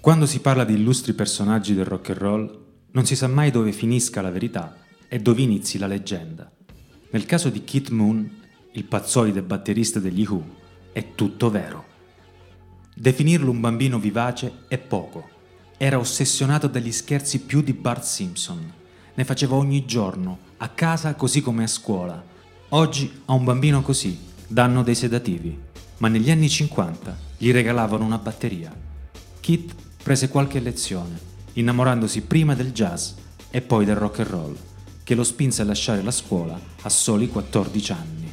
Quando si parla di illustri personaggi del rock and roll, non si sa mai dove finisca la verità e dove inizi la leggenda. Nel caso di Keith Moon, il pazzoide batterista degli Who, è tutto vero. Definirlo un bambino vivace è poco. Era ossessionato dagli scherzi più di Bart Simpson. Ne faceva ogni giorno, a casa così come a scuola. Oggi a un bambino così danno dei sedativi, ma negli anni 50 gli regalavano una batteria. Kit prese qualche lezione, innamorandosi prima del jazz e poi del rock and roll, che lo spinse a lasciare la scuola a soli 14 anni.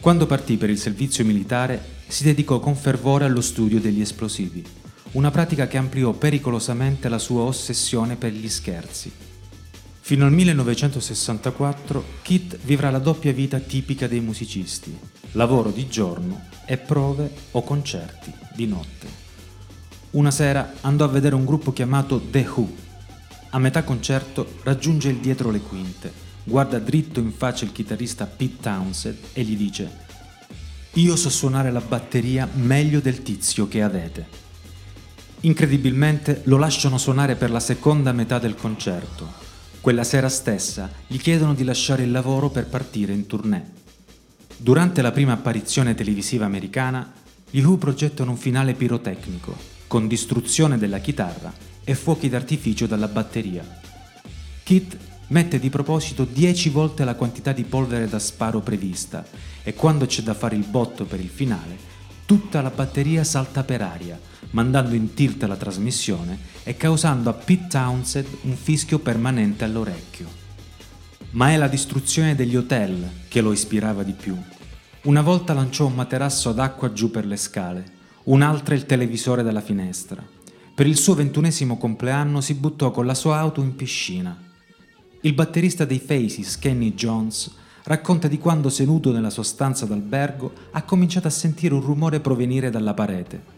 Quando partì per il servizio militare si dedicò con fervore allo studio degli esplosivi, una pratica che ampliò pericolosamente la sua ossessione per gli scherzi. Fino al 1964 Kit vivrà la doppia vita tipica dei musicisti, lavoro di giorno e prove o concerti di notte. Una sera andò a vedere un gruppo chiamato The Who. A metà concerto raggiunge il dietro le quinte, guarda dritto in faccia il chitarrista Pete Townsend e gli dice io so suonare la batteria meglio del tizio che avete. Incredibilmente lo lasciano suonare per la seconda metà del concerto. Quella sera stessa gli chiedono di lasciare il lavoro per partire in tournée. Durante la prima apparizione televisiva americana, gli Who progettano un finale pirotecnico, con distruzione della chitarra e fuochi d'artificio dalla batteria. Kit mette di proposito 10 volte la quantità di polvere da sparo prevista e quando c'è da fare il botto per il finale, tutta la batteria salta per aria, mandando in tilt la trasmissione e causando a Pete Townsend un fischio permanente all'orecchio. Ma è la distruzione degli hotel che lo ispirava di più. Una volta lanciò un materasso ad acqua giù per le scale, un'altra il televisore dalla finestra. Per il suo ventunesimo compleanno si buttò con la sua auto in piscina il batterista dei Faces, Kenny Jones, racconta di quando seduto nella sua stanza d'albergo ha cominciato a sentire un rumore provenire dalla parete.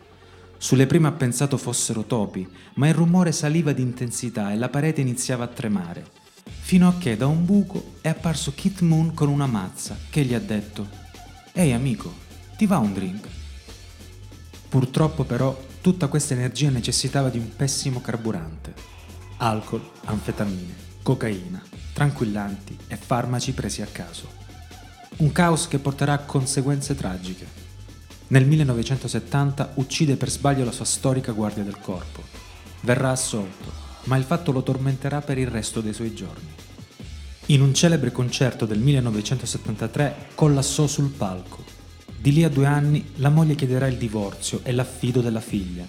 Sulle prime ha pensato fossero topi, ma il rumore saliva di intensità e la parete iniziava a tremare. Fino a che da un buco è apparso Kit Moon con una mazza che gli ha detto Ehi amico, ti va un drink? Purtroppo però tutta questa energia necessitava di un pessimo carburante. Alcol, anfetamine cocaina, tranquillanti e farmaci presi a caso. Un caos che porterà a conseguenze tragiche. Nel 1970 uccide per sbaglio la sua storica guardia del corpo. Verrà assolto, ma il fatto lo tormenterà per il resto dei suoi giorni. In un celebre concerto del 1973 collassò sul palco. Di lì a due anni la moglie chiederà il divorzio e l'affido della figlia.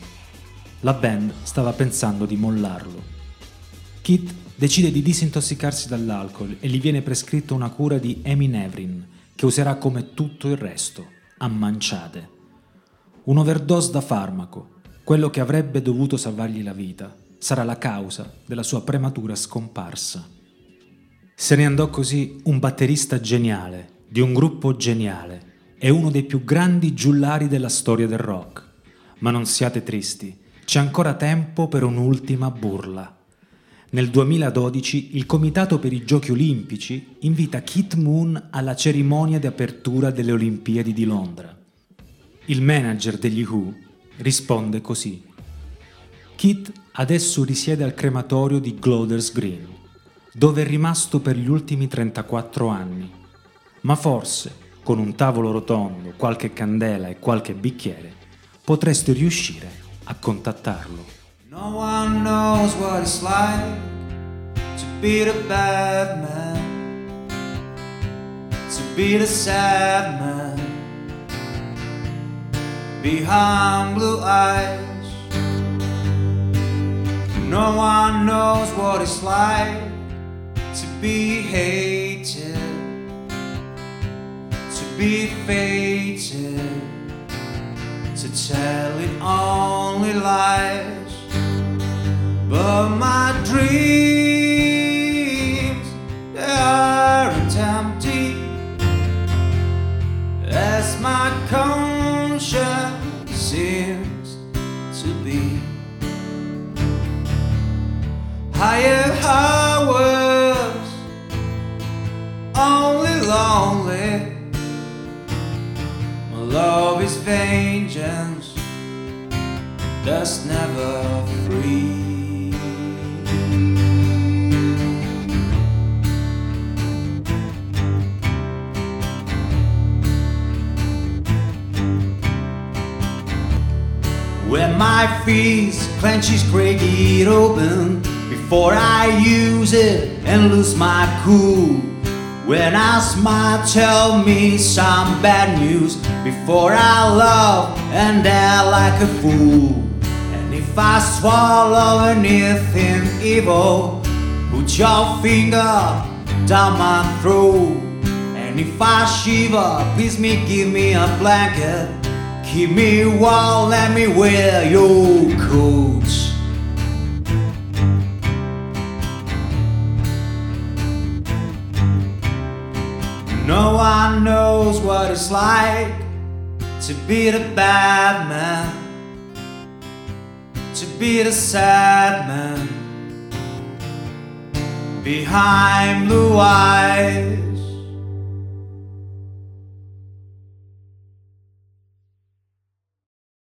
La band stava pensando di mollarlo. Kit decide di disintossicarsi dall'alcol e gli viene prescritta una cura di Eminevrin, che userà come tutto il resto, a manciate. Un overdose da farmaco, quello che avrebbe dovuto salvargli la vita, sarà la causa della sua prematura scomparsa. Se ne andò così un batterista geniale, di un gruppo geniale, e uno dei più grandi giullari della storia del rock. Ma non siate tristi, c'è ancora tempo per un'ultima burla. Nel 2012 il Comitato per i Giochi Olimpici invita Kit Moon alla cerimonia di apertura delle Olimpiadi di Londra. Il manager degli Who risponde così. Kit adesso risiede al crematorio di Gloders Green, dove è rimasto per gli ultimi 34 anni. Ma forse, con un tavolo rotondo, qualche candela e qualche bicchiere, potreste riuscire a contattarlo. No one knows what it's like to be the bad man, to be the sad man behind blue eyes. No one knows what it's like to be hated, be fated, to tell it only lies. But my dreams aren't empty as my conscience seems to be. Higher hours, only lonely. Love is vengeance that's never free. When my fist clenches, break it open before I use it and lose my cool. When I smile, tell me some bad news before I love and die like a fool. And if I swallow anything evil, put your finger down my throat. And if I shiver, please me give me a blanket. Keep me warm, let me wear your coat. No one knows what it's like to be the bad man, to be the sad man. Behind blue eyes